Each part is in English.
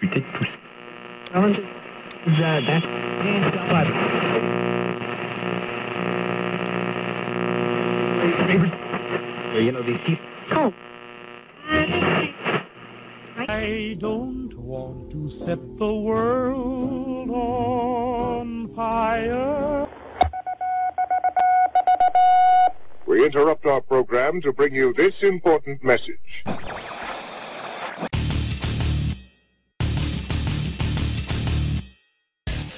discuter tout ça. You know, these people. Oh. I don't want to set the world on fire. We interrupt our program to bring you this important message.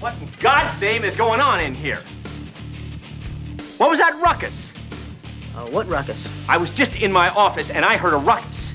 What in God's name is going on in here? What was that ruckus? Uh, what ruckus? I was just in my office and I heard a ruckus.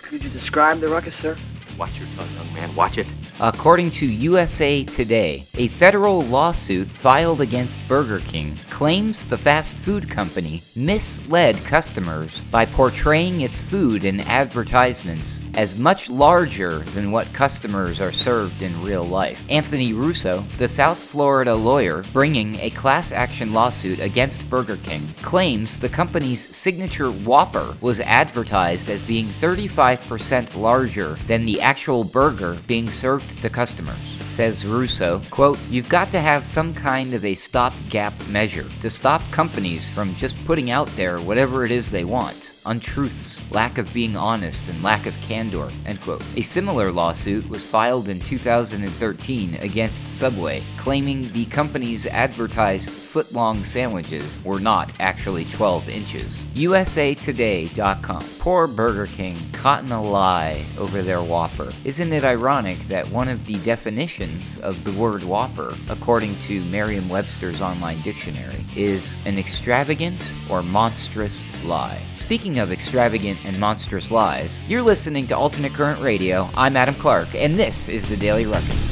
Could you describe the ruckus, sir? Watch your tongue, young man. Watch it. According to USA Today, a federal lawsuit filed against Burger King claims the fast food company misled customers by portraying its food in advertisements as much larger than what customers are served in real life. Anthony Russo, the South Florida lawyer bringing a class action lawsuit against Burger King, claims the company's signature Whopper was advertised as being 35% larger than the actual burger being served to customers. Says Russo, quote, You've got to have some kind of a stopgap measure to stop companies from just putting out there whatever it is they want untruths, lack of being honest, and lack of candor. End quote. A similar lawsuit was filed in 2013 against Subway, claiming the company's advertised foot-long sandwiches were not actually 12 inches. USAToday.com. Poor Burger King caught in a lie over their Whopper. Isn't it ironic that one of the definitions of the word Whopper, according to Merriam-Webster's online dictionary, is an extravagant or monstrous lie? Speaking of extravagant and monstrous lies, you're listening to Alternate Current Radio. I'm Adam Clark, and this is the Daily Ruckus.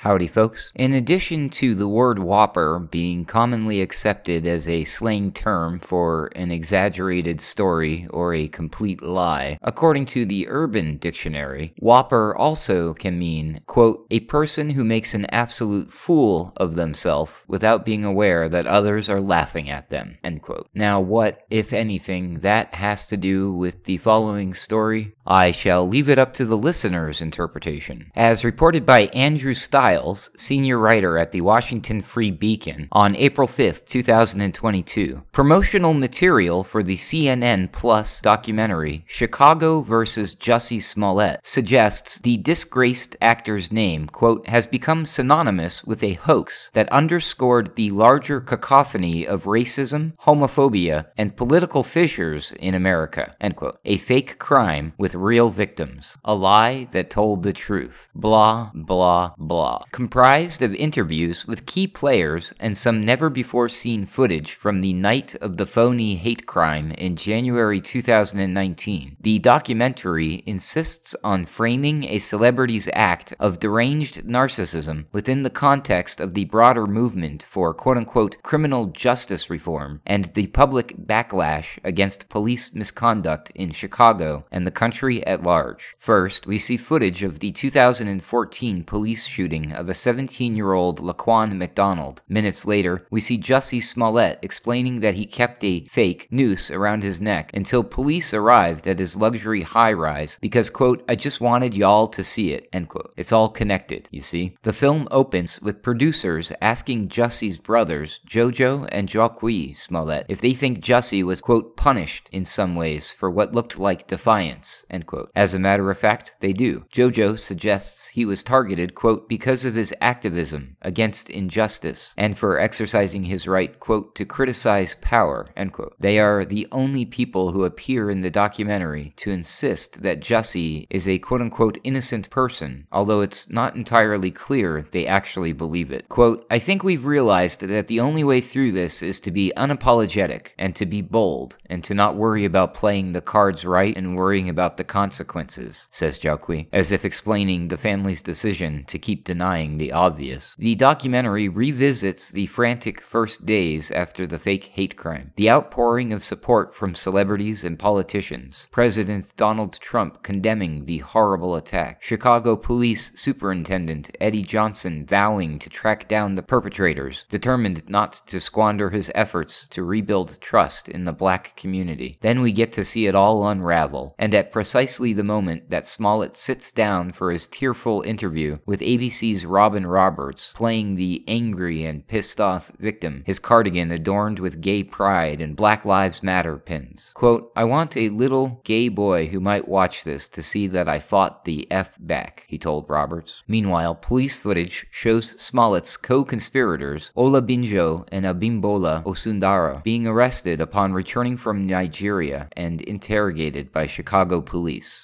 Howdy, folks. In addition to the word whopper being commonly accepted as a slang term for an exaggerated story or a complete lie, according to the Urban Dictionary, whopper also can mean, quote, a person who makes an absolute fool of themselves without being aware that others are laughing at them, end quote. Now, what, if anything, that has to do with the following story, I shall leave it up to the listener's interpretation. As reported by Andrew Stiles, senior writer at the Washington Free Beacon, on April 5, 2022, promotional material for the CNN Plus documentary Chicago vs. Jussie Smollett suggests the disgraced actor's name, quote, has become synonymous with a hoax that underscored the larger cacophony of racism, homophobia, and political fissures in America, end quote. A fake crime with real victims. A lie that told the truth. Blah, blah, blah comprised of interviews with key players and some never before seen footage from the night of the phony hate crime in January 2019. The documentary insists on framing a celebrity's act of deranged narcissism within the context of the broader movement for quote unquote criminal justice reform and the public backlash against police misconduct in Chicago and the country at large. First, we see footage of the 2014 police shooting of a 17 year old Laquan McDonald. Minutes later, we see Jussie Smollett explaining that he kept a fake noose around his neck until police arrived at his luxury high rise because, quote, I just wanted y'all to see it, end quote. It's all connected, you see. The film opens with producers asking Jussie's brothers, Jojo and Jocqui Smollett, if they think Jussie was, quote, punished in some ways for what looked like defiance, end quote. As a matter of fact, they do. Jojo suggests he was targeted, quote, because of his activism against injustice and for exercising his right, quote, to criticize power, end quote. They are the only people who appear in the documentary to insist that Jussie is a quote unquote innocent person, although it's not entirely clear they actually believe it. Quote, I think we've realized that the only way through this is to be unapologetic and to be bold and to not worry about playing the cards right and worrying about the consequences, says Jocqui, as if explaining the family's decision to keep denying the obvious. The documentary revisits the frantic first days after the fake hate crime, the outpouring of support from celebrities and politicians, President Donald Trump condemning the horrible attack, Chicago Police Superintendent Eddie Johnson vowing to track down the perpetrators, determined not to squander his efforts to rebuild trust in the black community. Then we get to see it all unravel, and at precisely the moment that Smollett sits down for his tearful interview with ABC's Robin Roberts, playing the angry and pissed off victim, his cardigan adorned with gay pride and Black Lives Matter pins. Quote, I want a little gay boy who might watch this to see that I fought the F back, he told Roberts. Meanwhile, police footage shows Smollett's co conspirators, Olabinjo and Abimbola Osundairo, being arrested upon returning from Nigeria and interrogated by Chicago police.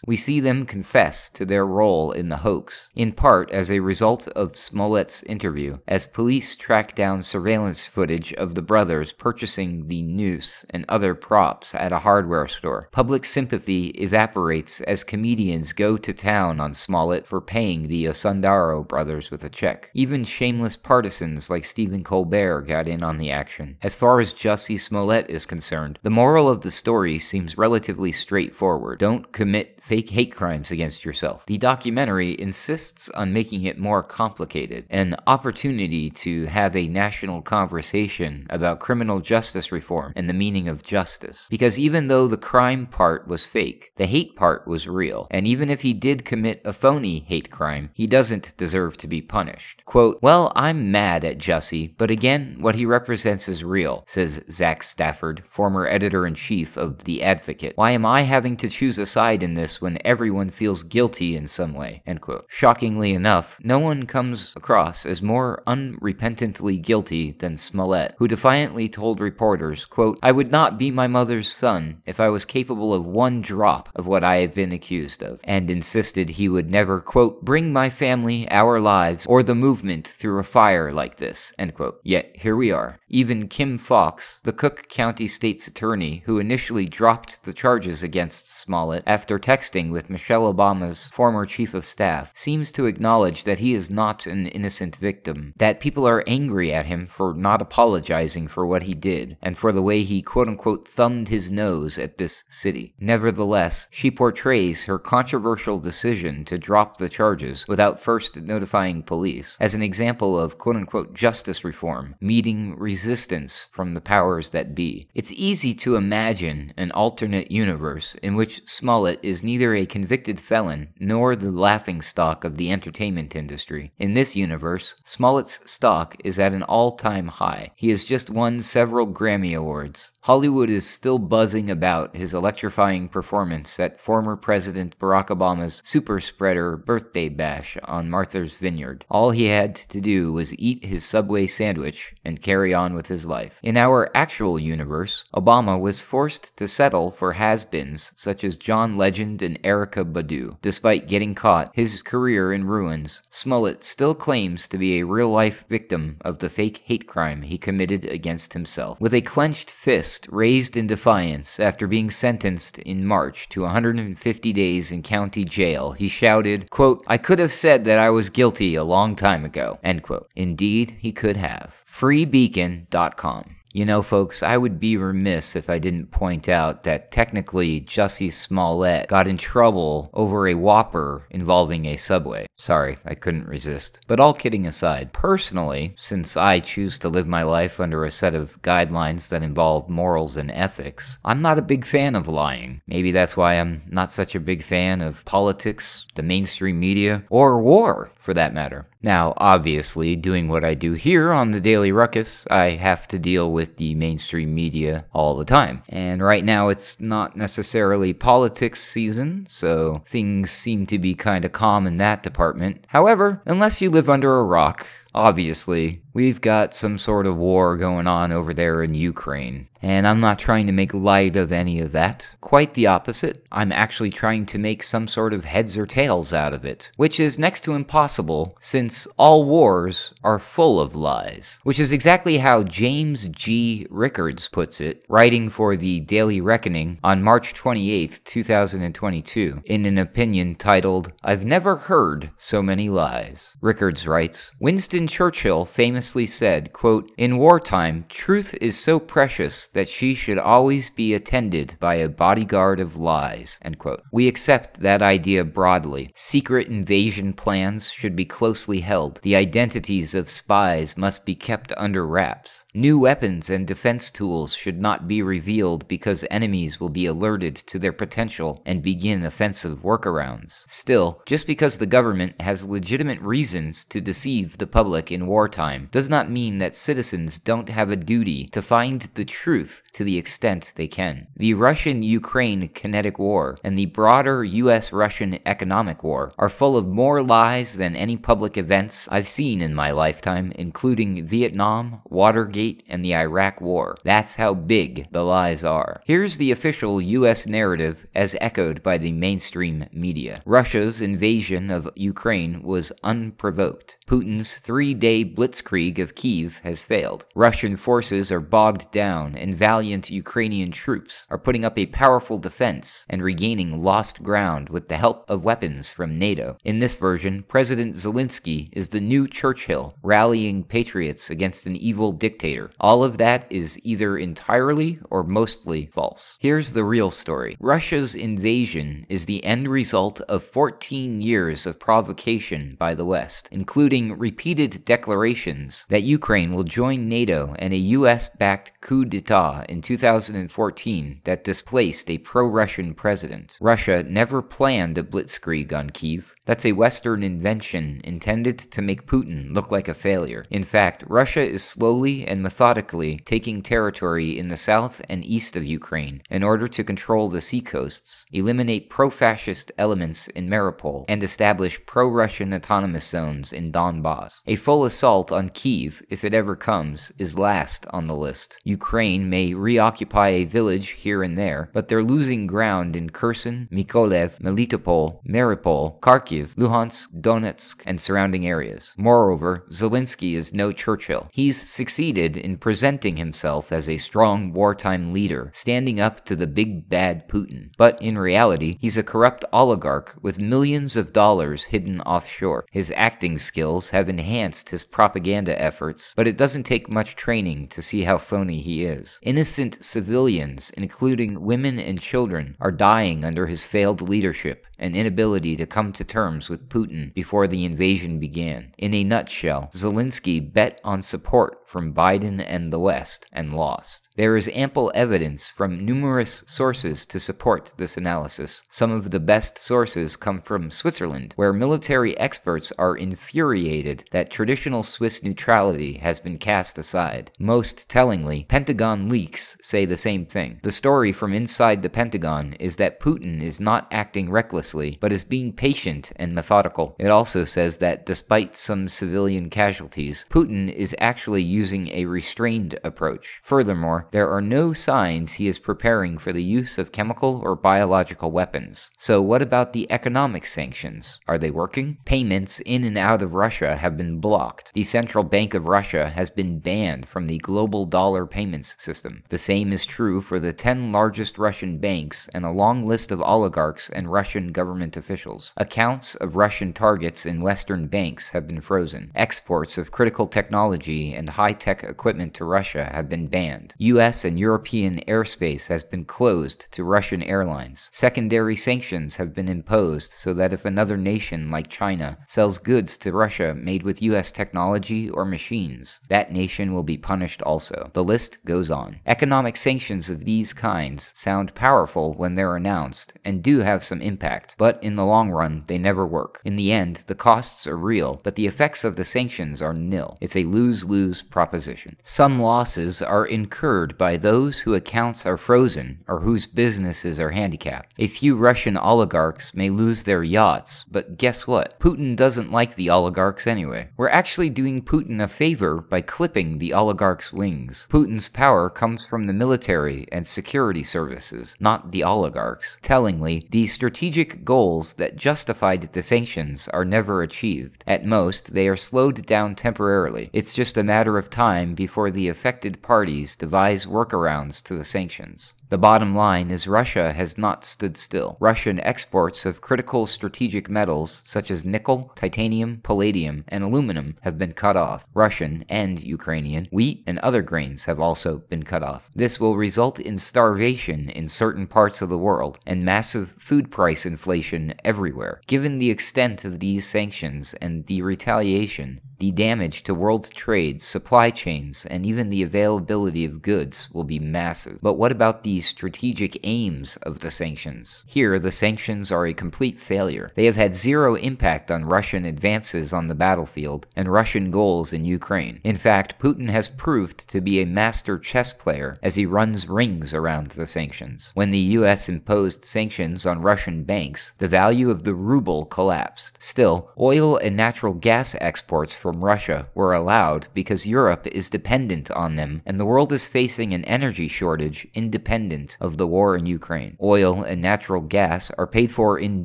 We see them confess to their role in the hoax, in part as a result of Smollett's interview, as police track down surveillance footage of the brothers purchasing the noose and other props at a hardware store. Public sympathy evaporates as comedians go to town on Smollett for paying the Osundairo brothers with a check. Even shameless partisans like Stephen Colbert got in on the action. As far as Jussie Smollett is concerned, the moral of the story seems relatively straightforward. Don't commit fake hate crimes against yourself. The documentary insists on making it more complicated, an opportunity to have a national conversation about criminal justice reform and the meaning of justice. Because even though the crime part was fake, the hate part was real, and even if he did commit a phony hate crime, he doesn't deserve to be punished. Quote, Well, I'm mad at Jussie, but again, what he represents is real, says Zach Stafford, former editor in chief of The Advocate. Why am I having to choose a side in this when everyone feels guilty in some way. end quote. Shockingly enough, no one comes across as more unrepentantly guilty than Smollett, who defiantly told reporters, quote, I would not be my mother's son if I was capable of one drop of what I have been accused of, and insisted he would never, quote, bring my family, our lives, or the movement through a fire like this, end quote. Yet here we are. Even Kim Foxx, the Cook County State's attorney who initially dropped the charges against Smollett after texting with Michelle Obama's former chief of staff, seems to acknowledge that he is not an innocent victim, that people are angry at him for not apologizing for what he did, and for the way he quote unquote thumbed his nose at this city. Nevertheless, she portrays her controversial decision to drop the charges without first notifying police as an example of quote unquote justice reform, meeting resistance from the powers that be. It's easy to imagine an alternate universe in which Smollett is neither a convicted felon nor the laughing stock of the entertainment industry. In this universe, Smollett's stock is at an all time high. He has just won several Grammy Awards. Hollywood is still buzzing about his electrifying performance at former President Barack Obama's super spreader birthday bash on Martha's Vineyard. All he had to do was eat his Subway sandwich and carry on with his life. In our actual universe, Obama was forced to settle for has beens such as John Legend and Erykah Badu. Despite getting caught, his career in ruins, Smollett still claims to be a real life victim of the fake hate crime he committed against himself. With a clenched fist, raised in defiance after being sentenced in March to 150 days in county jail, he shouted, quote, I could have said that I was guilty a long time ago, end quote. Indeed, he could have. Freebeacon.com. You know, folks, I would be remiss if I didn't point out that technically Jussie Smollett got in trouble over a Whopper involving a Subway. Sorry, I couldn't resist. But all kidding aside, personally, since I choose to live my life under a set of guidelines that involve morals and ethics, I'm not a big fan of lying. Maybe that's why I'm not such a big fan of politics, the mainstream media, or war, for that matter. Now, obviously, doing what I do here on the Daily Ruckus, I have to deal with the mainstream media all the time. And right now, it's not necessarily politics season, so things seem to be kind of calm in that department. However, unless you live under a rock, obviously, We've got some sort of war going on over there in Ukraine. And I'm not trying to make light of any of that. Quite the opposite. I'm actually trying to make some sort of heads or tails out of it, which is next to impossible since all wars are full of lies. Which is exactly how James G. Rickards puts it, writing for the Daily Reckoning on March 28, 2022, in an opinion titled, I've never heard so many lies. Rickards writes, Winston Churchill famously said, quote, In wartime, truth is so precious that she should always be attended by a bodyguard of lies. End quote. We accept that idea broadly. Secret invasion plans should be closely held. The identities of spies must be kept under wraps. New weapons and defense tools should not be revealed because enemies will be alerted to their potential and begin offensive workarounds. Still, just because the government has legitimate reasons to deceive the public in wartime does not mean that citizens don't have a duty to find the truth to the extent they can. The Russian Ukraine kinetic war and the broader US Russian economic war are full of more lies than any public events I've seen in my lifetime, including Vietnam, Watergate, and the Iraq War. That's how big the lies are. Here's the official US narrative as echoed by the mainstream media Russia's invasion of Ukraine was unprovoked. Putin's three day blitzkrieg of Kiev has failed. Russian forces are bogged down, and valiant Ukrainian troops are putting up a powerful defense and regaining lost ground with the help of weapons from NATO. In this version, President Zelensky is the new Churchill, rallying patriots against an evil dictator. All of that is either entirely or mostly false. Here's the real story Russia's invasion is the end result of 14 years of provocation by the West, including including repeated declarations that Ukraine will join NATO and a US backed coup d'etat in 2014 that displaced a pro Russian president. Russia never planned a blitzkrieg on Kiev. That's a Western invention intended to make Putin look like a failure. In fact, Russia is slowly and methodically taking territory in the south and east of Ukraine in order to control the seacoasts, eliminate pro fascist elements in Mariupol, and establish pro Russian autonomous zones in Donbass. A full assault on Kiev, if it ever comes, is last on the list. Ukraine may reoccupy a village here and there, but they're losing ground in Kherson, Mykolaiv, Melitopol, Mariupol, Kharkiv, Kharkiv, Luhansk, Donetsk, and surrounding areas. Moreover, Zelensky is no Churchill. He's succeeded in presenting himself as a strong wartime leader, standing up to the big bad Putin. But in reality, he's a corrupt oligarch with millions of dollars hidden offshore. His acting skills have enhanced his propaganda efforts, but it doesn't take much training to see how phony he is. Innocent civilians, including women and children, are dying under his failed leadership and inability to come to terms with Putin before the invasion began. In a nutshell, Zelensky bet on support from Biden and the West and lost. There is ample evidence from numerous sources to support this analysis. Some of the best sources come from Switzerland, where military experts are infuriated that traditional Swiss neutrality has been cast aside. Most tellingly, Pentagon leaks say the same thing. The story from inside the Pentagon is that Putin is not acting recklessly, but is being patient and methodical. It also says that despite some civilian casualties, Putin is actually using a restrained approach. Furthermore, there are no signs he is preparing for the use of chemical or biological weapons. So, what about the economic sanctions? Are they working? Payments in and out of Russia have been blocked. The Central Bank of Russia has been banned from the global dollar payments system. The same is true for the 10 largest Russian banks and a long list of oligarchs and Russian government officials. Accounts of Russian targets in Western banks have been frozen. Exports of critical technology and high tech equipment to Russia have been banned. US and European airspace has been closed to Russian airlines. Secondary sanctions have been imposed so that if another nation like China sells goods to Russia made with US technology or machines, that nation will be punished also. The list goes on. Economic sanctions of these kinds sound powerful when they're announced and do have some impact but in the long run, they never work. In the end, the costs are real, but the effects of the sanctions are nil. It's a lose lose proposition. Some losses are incurred by those whose accounts are frozen or whose businesses are handicapped. A few Russian oligarchs may lose their yachts, but guess what? Putin doesn't like the oligarchs anyway. We're actually doing Putin a favor by clipping the oligarchs' wings. Putin's power comes from the military and security services, not the oligarchs. Tellingly, the strategic goals that justified the sanctions are never achieved. At most, they are slowed down temporarily. It's just a matter of time before the affected parties devise workarounds to the sanctions. The bottom line is Russia has not stood still. Russian exports of critical strategic metals such as nickel, titanium, palladium, and aluminum have been cut off. Russian and Ukrainian wheat and other grains have also been cut off. This will result in starvation in certain parts of the world and massive food price inflation everywhere. Given the extent of these sanctions and the retaliation, the damage to world trade, supply chains, and even the availability of goods will be massive. But what about the strategic aims of the sanctions? Here, the sanctions are a complete failure. They have had zero impact on Russian advances on the battlefield and Russian goals in Ukraine. In fact, Putin has proved to be a master chess player as he runs rings around the sanctions. When the US imposed sanctions on Russian banks, the value of the ruble collapsed. Still, oil and natural gas exports from Russia were allowed because Europe is dependent on them and the world is facing an energy shortage independent of the war in Ukraine. Oil and natural gas are paid for in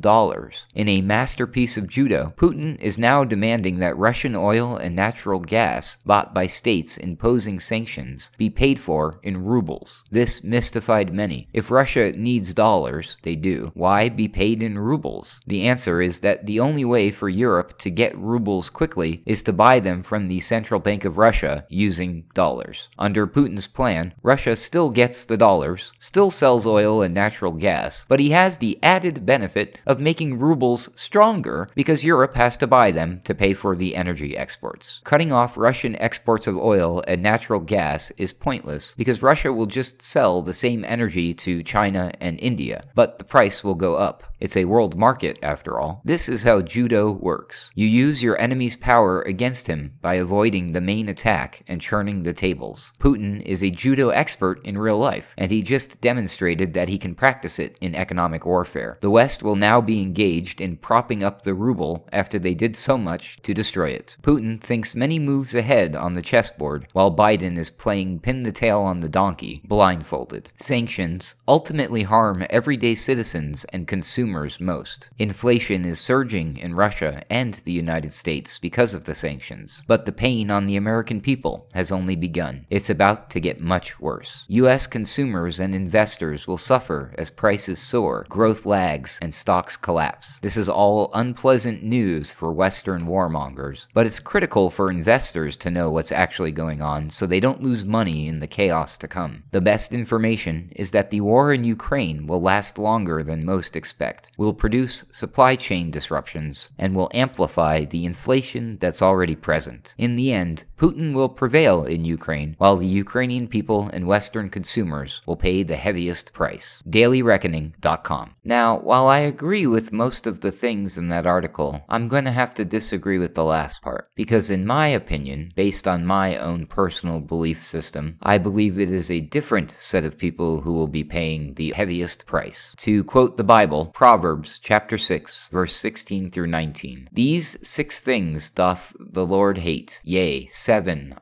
dollars. In a masterpiece of judo, Putin is now demanding that Russian oil and natural gas bought by states imposing sanctions be paid for in rubles. This mystified many. If Russia needs dollars, they do, why be paid in rubles? The answer is that the only way for Europe to get rubles quickly is to buy them from the Central Bank of Russia using dollars. Under Putin's plan, Russia still gets the dollars, still sells oil and natural gas, but he has the added benefit of making rubles stronger because Europe has to buy them to pay for the energy exports. Cutting off Russian exports of oil and natural gas is pointless because Russia will just sell the same energy to China and India, but the price will go up. It's a world market, after all. This is how judo works. You use your enemy's power against him by avoiding the main attack and churning the tables. Putin is a judo expert in real life, and he just demonstrated that he can practice it in economic warfare. The West will now be engaged in propping up the ruble after they did so much to destroy it. Putin thinks many moves ahead on the chessboard, while Biden is playing pin the tail on the donkey, blindfolded. Sanctions ultimately harm everyday citizens and consumers most. Inflation is surging in Russia and the United States because of the sanctions, but the pain on the American people has only begun. It's about to get much worse. US consumers and investors will suffer as prices soar, growth lags, and stocks collapse. This is all unpleasant news for Western warmongers, but it's critical for investors to know what's actually going on so they don't lose money in the chaos to come. The best information is that the war in Ukraine will last longer than most expect will produce supply chain disruptions and will amplify the inflation that's already present. In the end, Putin will prevail in Ukraine, while the Ukrainian people and Western consumers will pay the heaviest price. DailyReckoning.com. Now, while I agree with most of the things in that article, I'm going to have to disagree with the last part, because in my opinion, based on my own personal belief system, I believe it is a different set of people who will be paying the heaviest price. To quote the Bible, Proverbs chapter 6, verse 16 through 19. These six things doth the Lord hate, yea,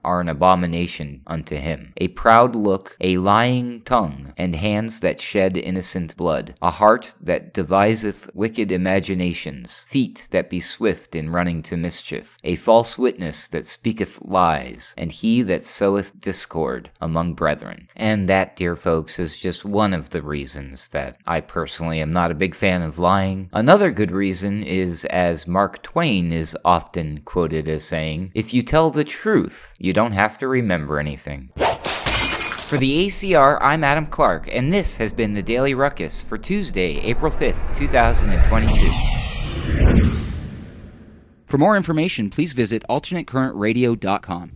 are an abomination unto him a proud look, a lying tongue, and hands that shed innocent blood, a heart that deviseth wicked imaginations, feet that be swift in running to mischief, a false witness that speaketh lies, and he that soweth discord among brethren. And that, dear folks, is just one of the reasons that I personally am not a big fan of lying. Another good reason is, as Mark Twain is often quoted as saying, if you tell the truth, you don't have to remember anything. For the ACR, I'm Adam Clark, and this has been the Daily Ruckus for Tuesday, April 5th, 2022. For more information, please visit alternatecurrentradio.com.